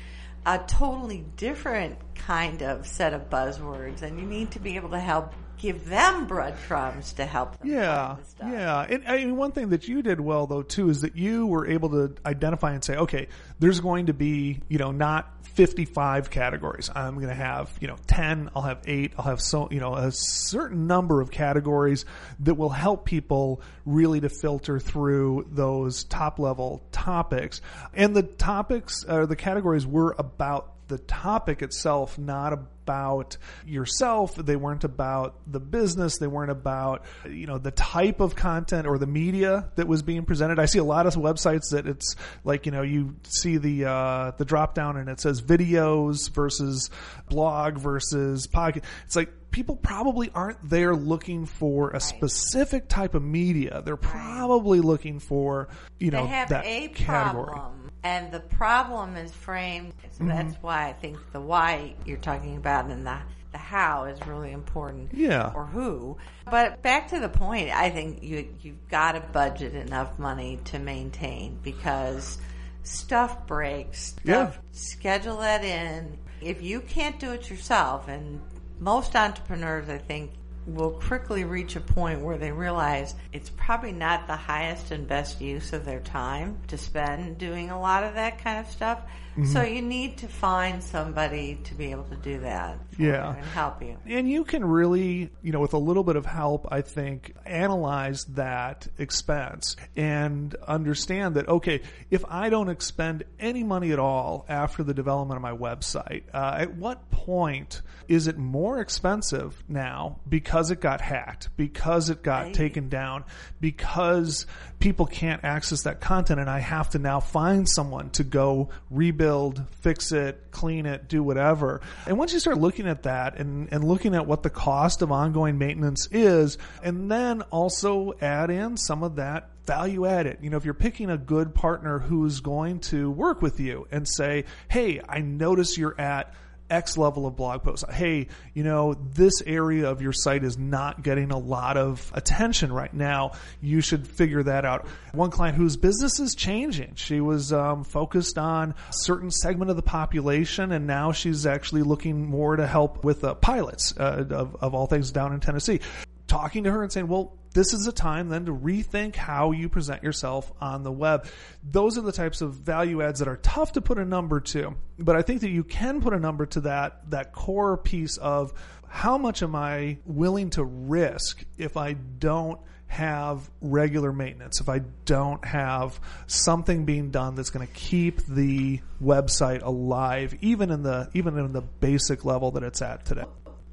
Speaker 4: a totally different kind of set of buzzwords, and you need to be able to help give them breadcrumbs to help them
Speaker 5: Yeah,
Speaker 4: find the stuff.
Speaker 5: yeah. And I mean, one thing that you did well though too is that you were able to identify and say, okay, there's going to be, you know, not 55 categories. I'm going to have, you know, 10. I'll have eight. I'll have so, you know, a certain number of categories that will help people really to filter through those top level topics. And the topics or the categories were about the topic itself, not about yourself. They weren't about the business. They weren't about, you know, the type of content or the media that was being presented. I see a lot of websites that it's like, you know, you see the, uh, the drop down and it says videos versus blog versus podcast. It's like, people probably aren't there looking for a specific type of media. They're probably looking for, you know,
Speaker 4: they have
Speaker 5: that
Speaker 4: a
Speaker 5: category.
Speaker 4: problem, and the problem is framed. So
Speaker 5: Mm-hmm.
Speaker 4: that's why I think the why you're talking about and the the how is really important.
Speaker 5: Yeah.
Speaker 4: Or who. But back to the point, I think you you've got to budget enough money to maintain because stuff breaks.
Speaker 5: Yeah.
Speaker 4: Schedule that in. If you can't do it yourself, and most entrepreneurs, I think, will quickly reach a point where they realize it's probably not the highest and best use of their time to spend doing a lot of that kind of stuff.
Speaker 5: Mm-hmm.
Speaker 4: So you need to find somebody to be able to do that
Speaker 5: Yeah.
Speaker 4: and help you.
Speaker 5: And you can really, you know, with a little bit of help, I think, analyze that expense and understand that, okay, if I don't expend any money at all after the development of my website, uh, at what point is it more expensive now because it got hacked, because it got
Speaker 4: Right.
Speaker 5: taken down, because people can't access that content and I have to now find someone to go rebuild, fix it, clean it, do whatever. And once you start looking at that and, and looking at what the cost of ongoing maintenance is, and then also add in some of that value added. You know, if you're picking a good partner who's going to work with you and say, Hey, I notice you're at X level of blog posts. Hey, you know, this area of your site is not getting a lot of attention right now. You should figure that out. One client whose business is changing. She was um, focused on a certain segment of the population, and now she's actually looking more to help with uh, pilots uh, of, of all things down in Tennessee. Talking to her and saying, well, this is a time then to rethink how you present yourself on the web. Those are the types of value adds that are tough to put a number to, but I think that you can put a number to that, that core piece of how much am I willing to risk if I don't have regular maintenance, if I don't have something being done that's going to keep the website alive, even in the, even in the basic level that it's at today.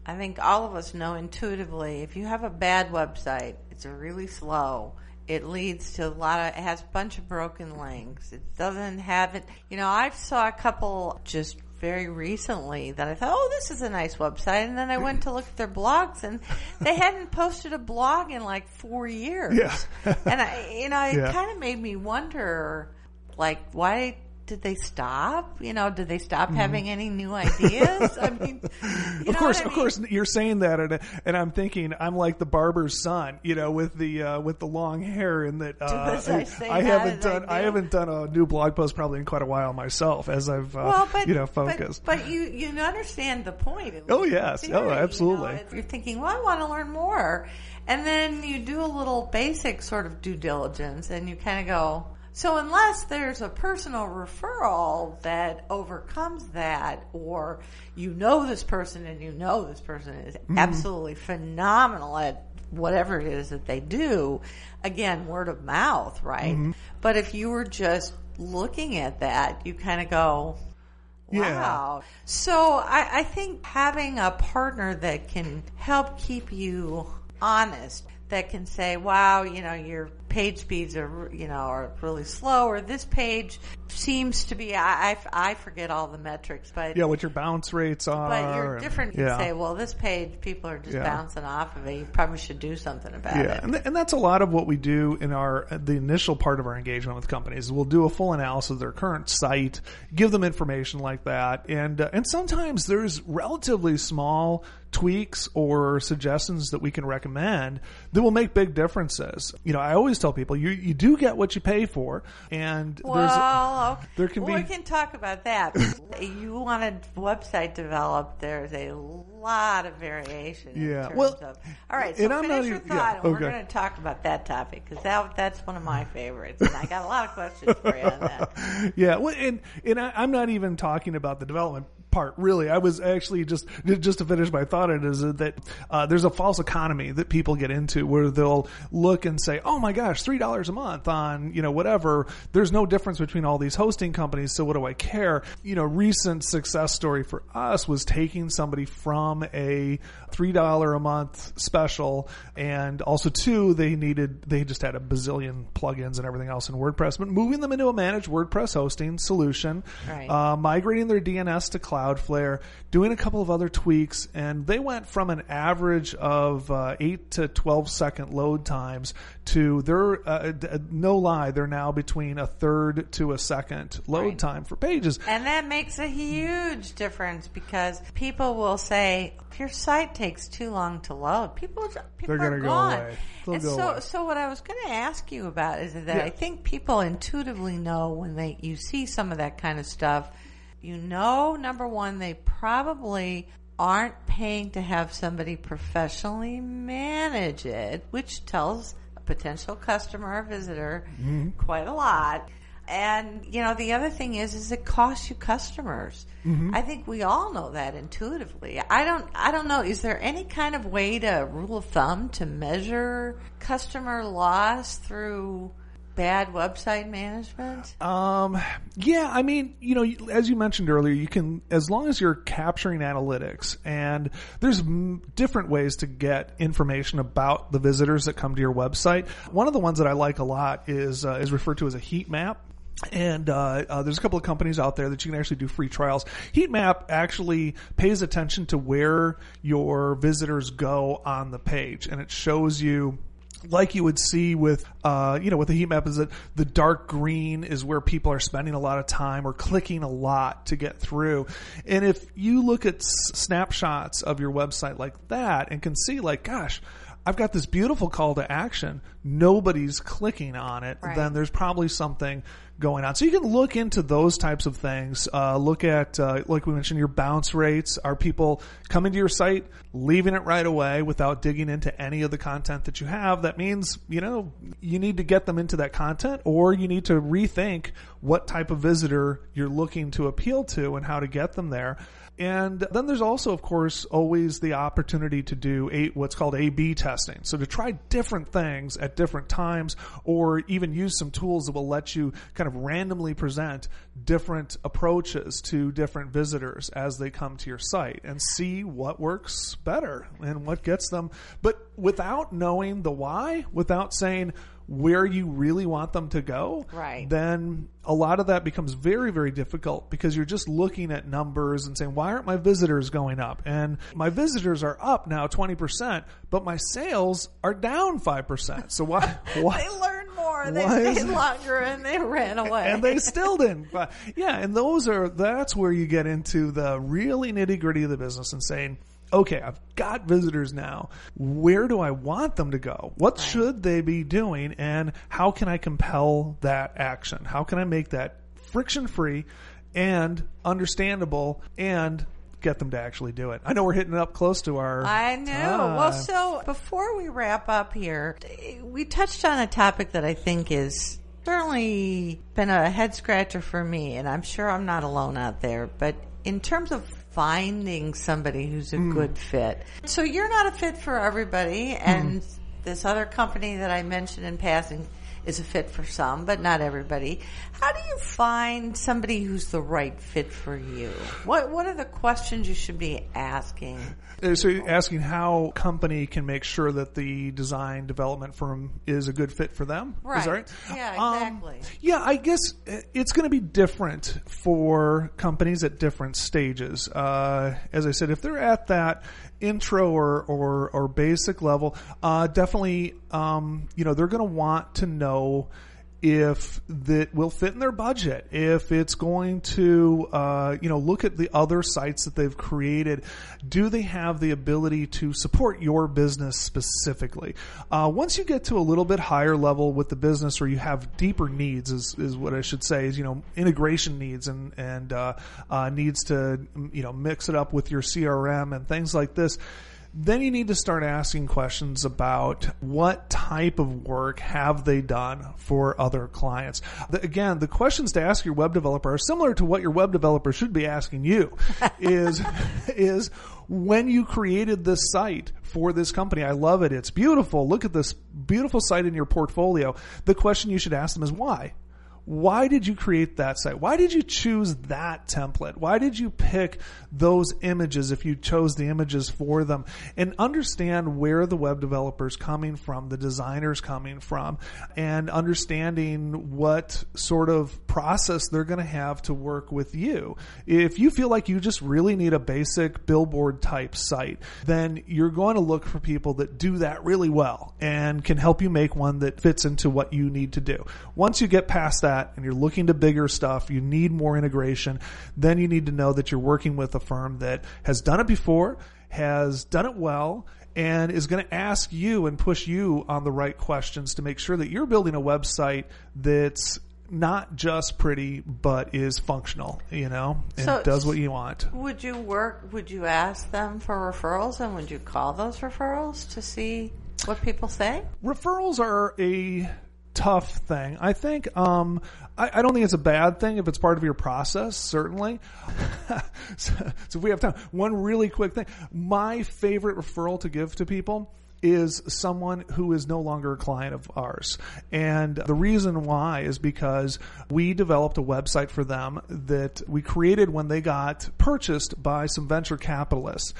Speaker 4: I think all of us know intuitively if you have a bad website, it's really slow. It leads to a lot of, it has a bunch of broken links. It doesn't have it. You know, I saw a couple just very recently that I thought, oh, this is a nice website. And then I went to look at their blogs and they hadn't posted a blog in like four years.
Speaker 5: Yeah.
Speaker 4: and I, you know, it
Speaker 5: Yeah.
Speaker 4: kind of made me wonder, like, why did they stop? You know, did they stop having any new ideas? I mean,
Speaker 5: Mm-hmm. of course,
Speaker 4: I
Speaker 5: of
Speaker 4: mean?
Speaker 5: course, you're saying that, and, and I'm thinking I'm like the barber's son, you know, with the uh, with the long hair, and that uh,
Speaker 4: I
Speaker 5: I haven't
Speaker 4: as I
Speaker 5: done I haven't done a new blog post probably in quite a while myself, as I've uh,
Speaker 4: well, but
Speaker 5: you know focused.
Speaker 4: But, you you understand the point.
Speaker 5: Oh, yes. Oh,
Speaker 4: theory, you know.
Speaker 5: absolutely.
Speaker 4: You're thinking, well, I want to learn more, and then you do a little basic sort of due diligence, and you kind of go. So unless there's a personal referral that overcomes that, or you know this person and you know this person is mm-hmm. absolutely phenomenal at whatever it is that they do, again, word of mouth, right? Mm-hmm. But if you were just looking at that, you kind of go,
Speaker 5: Yeah.
Speaker 4: Wow. So I, I think having a partner that can help keep you honest, that can say, wow, you know, your page speeds are, you know, are really slow or this page seems to be, I, I, I forget all the metrics, but
Speaker 5: Yeah, what your bounce rates are.
Speaker 4: but you're
Speaker 5: and-
Speaker 4: different. You
Speaker 5: yeah.
Speaker 4: say, well, this page, people are just
Speaker 5: Yeah.
Speaker 4: bouncing off of it. You probably should do something about
Speaker 5: Yeah,
Speaker 4: it.
Speaker 5: and, th- and that's a lot of what we do in our the initial part of our engagement with companies. We'll do a full analysis of their current site, give them information like that, and uh, and sometimes there's relatively small tweaks or suggestions that we can recommend that will make big differences. You know, I always tell people you you do get what you pay for, and
Speaker 4: Well, okay.
Speaker 5: there can
Speaker 4: well,
Speaker 5: be-
Speaker 4: we can talk about that. you want a website developed, there's a lot of variation. in
Speaker 5: Yeah,
Speaker 4: terms
Speaker 5: well,
Speaker 4: of, all right. So
Speaker 5: and I'm not
Speaker 4: your
Speaker 5: even- yeah,
Speaker 4: thought, and we're going to talk about that topic because that that's one of my favorites, and I got a lot of questions for you on that.
Speaker 5: yeah, well, and and I, I'm not even talking about the development part. Really, I was actually just just to finish my thought. It is that uh, there's a false economy that people get into where they'll look and say, "Oh my gosh, three dollars a month on you know whatever." There's no difference between all these hosting companies, so what do I care? You know, recent success story for us was taking somebody from a three dollar a month special, and also two, they needed they just had a bazillion plugins and everything else in WordPress, but moving them into a managed WordPress hosting solution,
Speaker 4: Right.
Speaker 5: uh, migrating their DNS to Cloudflare, doing a couple of other tweaks, and they went from an average of uh, eight to twelve second load times to they're uh, d- no lie, they're now between a third to a second load
Speaker 4: Right.
Speaker 5: time for pages.
Speaker 4: And that makes a huge difference because people will say, your site takes too long to load, people, people
Speaker 5: They're
Speaker 4: are
Speaker 5: go
Speaker 4: gone.
Speaker 5: away.
Speaker 4: And
Speaker 5: go
Speaker 4: so,
Speaker 5: away.
Speaker 4: so what I was going to ask you about is that
Speaker 5: Yeah.
Speaker 4: I think people intuitively know when they, you see some of that kind of stuff, you know, number one, they probably aren't paying to have somebody professionally manage it, which tells a potential customer or visitor
Speaker 5: Mm-hmm.
Speaker 4: quite a lot. And you know, the other thing is, is it costs you customers.
Speaker 5: Mm-hmm.
Speaker 4: I think we all know that intuitively. I don't, I don't know. Is there any kind of way to rule of thumb to measure customer loss through bad website management?
Speaker 5: Um, yeah, I mean, you know, as you mentioned earlier, you can, as long as you're capturing analytics and there's m- different ways to get information about the visitors that come to your website. One of the ones that I like a lot is, uh, is referred to as a heat map. And uh, uh, there's a couple of companies out there that you can actually do free trials. Heatmap actually pays attention to where your visitors go on the page, and it shows you like you would see with uh, you know with the heat map is that the dark green is where people are spending a lot of time or clicking a lot to get through. And if you look at s- snapshots of your website like that and can see like gosh I've got this beautiful call to action. Nobody's clicking on it.
Speaker 4: Right.
Speaker 5: Then there's probably something going on. So you can look into those types of things. Uh, look at, uh, like we mentioned, your bounce rates. Are people coming to your site, leaving it right away without digging into any of the content that you have? That means, you know, you need to get them into that content or you need to rethink what type of visitor you're looking to appeal to and how to get them there. And then there's also, of course, always the opportunity to do a, what's called A-B testing. So to try different things at different times or even use some tools that will let you kind of randomly present different approaches to different visitors as they come to your site and see what works better and what gets them. But without knowing the why, without saying, where you really want them to go,
Speaker 4: Right.
Speaker 5: then a lot of that becomes very, very difficult because you're just looking at numbers and saying, why aren't my visitors going up? And my visitors are up now 20%, but my sales are down 5%. So why, why?
Speaker 4: They learned more. They stayed longer and they ran away.
Speaker 5: and they still didn't. But yeah, and those are that's where you get into the really nitty gritty of the business and saying, okay, I've got visitors now. Where do I want them to go? What should they be doing? And how can I compel that action? How can I make that friction free and understandable and get them to actually do it? I know we're hitting up close to our.
Speaker 4: I know.
Speaker 5: time.
Speaker 4: Well, so before we wrap up here, we touched on a topic that I think is certainly been a head scratcher for me, and I'm sure I'm not alone out there. But in terms of finding somebody who's a hmm. good fit, so you're not a fit for everybody, and hmm. this other company that I mentioned in passing is a fit for some, but not everybody. How do you find somebody who's the right fit for you? What What are the questions you should be asking?
Speaker 5: Uh, So asking how company can make sure that the design development firm is a good fit for them? Is that
Speaker 4: Right. Yeah,
Speaker 5: Um,
Speaker 4: exactly.
Speaker 5: yeah, I guess uh, it's going to be different for companies at different stages. Uh, as I said, if they're at that intro or or, or basic level, uh, definitely, um, you know, they're going to want to know if that will fit in their budget, if it's going to, uh, you know, look at the other sites that they've created. Do they have the ability to support your business specifically? Uh, once you get to a little bit higher level with the business, or you have deeper needs, is, is what I should say, is you know, integration needs and and uh, uh, needs to you know mix it up with your CRM and things like this then you need to start asking questions about what type of work have they done for other clients. The, again, the questions to ask your web developer are similar to what your web developer should be asking you. is is when you created this site for this company, I love it. It's beautiful. Look at this beautiful site in your portfolio. The question you should ask them is why why did you create that site? Why did you choose that template? Why did you pick those images if you chose the images for them? And understand where the web developer's coming from, the designer's coming from, and understanding what sort of process they're going to have to work with you. If you feel like you just really need a basic billboard type site, then you're going to look for people that do that really well and can help you make one that fits into what you need to do. Once you get past that, and you're looking to bigger stuff, you need more integration, then you need to know that you're working with a firm that has done it before, has done it well, and is going to ask you and push you on the right questions to make sure that you're building a website that's not just pretty but is functional, you know, and
Speaker 4: So-
Speaker 5: does what you want.
Speaker 4: Would you work? Would you ask them for referrals, and would you call those referrals to see what people say?
Speaker 5: referrals are a tough thing. I think um, I, I don't think it's a bad thing if it's part of your process. Certainly. so, so if we have time, one really quick thing. My favorite referral to give to people is someone who is no longer a client of ours. And the reason why is because we developed a website for them that we created when they got purchased by some venture capitalists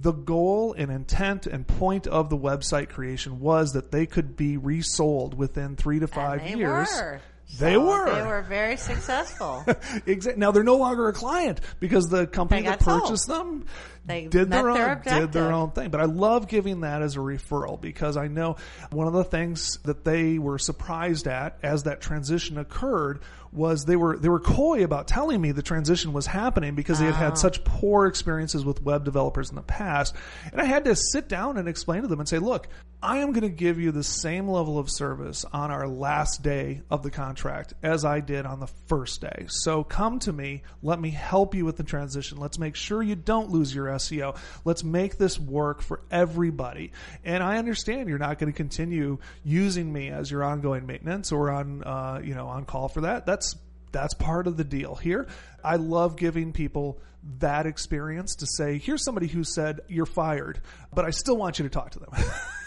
Speaker 5: the goal and intent and point of the website creation was that they could be resold within three to five years.
Speaker 4: were.
Speaker 5: They
Speaker 4: So
Speaker 5: were.
Speaker 4: They were very successful.
Speaker 5: Exactly. Now they're no longer a client because the company that
Speaker 4: got sold.
Speaker 5: purchased them
Speaker 4: They
Speaker 5: did their
Speaker 4: their
Speaker 5: own did their own thing. But I love giving that as a referral because I know one of the things that they were surprised at as that transition occurred was they were they were coy about telling me the transition was happening because they had had oh. such poor experiences with web developers in the past. And I had to sit down and explain to them and say, look, I am going to give you the same level of service on our last day of the contract as I did on the first day. So come to me. Let me help you with the transition. Let's make sure you don't lose your SEO. Let's make this work for everybody. And I understand you're not going to continue using me as your ongoing maintenance or on, uh, you know, on call for that. That's that's part of the deal here. I love giving people that experience to say, here's somebody who said you're fired, but I still want you to talk to them.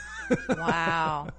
Speaker 4: wow.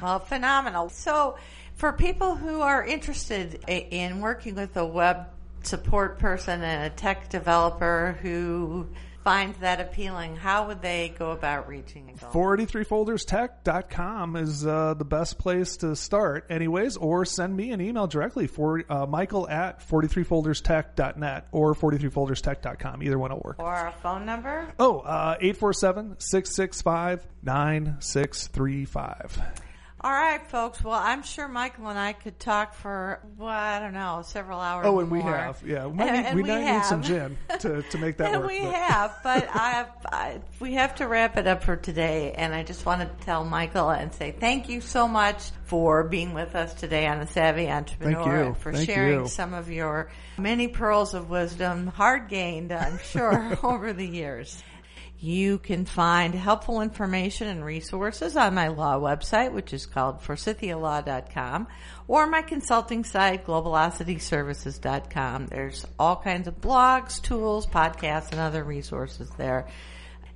Speaker 4: Well, phenomenal. So, for people who are interested in working with a web support person and a tech developer who finds that appealing, how would they go about reaching a goal?
Speaker 5: 43folderstech.com is uh, the best place to start anyways or send me an email directly for uh, michael at 43folderstech.net or 43folderstech.com either one will work
Speaker 4: or a phone number?
Speaker 5: oh uh, 847-665-9635
Speaker 4: All right, folks. Well, I'm sure Michael and I could talk for, well, I don't know, several hours.
Speaker 5: oh and we have yeah we might
Speaker 4: And-
Speaker 5: we
Speaker 4: we
Speaker 5: might need some gin to, to make that
Speaker 4: and
Speaker 5: work
Speaker 4: we
Speaker 5: but-
Speaker 4: have, but I, I, we have to wrap it up for today. And I just want to tell Michael and say thank you so much for being with us today on the Savvy Entrepreneur
Speaker 5: you.
Speaker 4: and for
Speaker 5: Thank
Speaker 4: sharing
Speaker 5: you.
Speaker 4: some of your many pearls of wisdom, hard gained, I'm sure, over the years. You can find helpful information and resources on my law website, which is called forsythialaw.com, or my consulting site, globalocityservices.com. There's all kinds of blogs, tools, podcasts, and other resources there.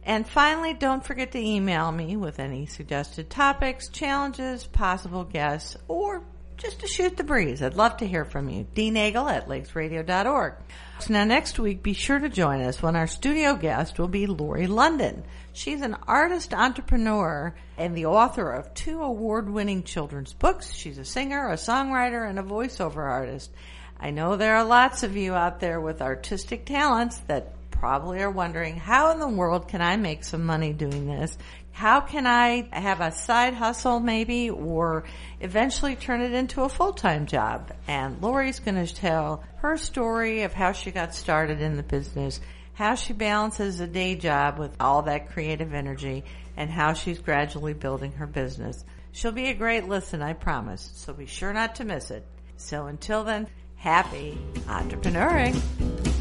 Speaker 4: And finally, don't forget to email me with any suggested topics, challenges, possible guests, or just to shoot the breeze. I'd love to hear from you. D. Nagel at lakesradio.org. So now next week, be sure to join us when our studio guest will be Lori London. She's an artist entrepreneur and the author of two award-winning children's books. She's a singer, a songwriter, and a voiceover artist. I know there are lots of you out there with artistic talents that probably are wondering, how in the world can I make some money doing this? How can I have a side hustle maybe or eventually turn it into a full-time job? And Lori's going to tell her story of how she got started in the business, how she balances a day job with all that creative energy, and how she's gradually building her business. She'll be a great listen, I promise, so be sure not to miss it. So until then, happy entrepreneuring.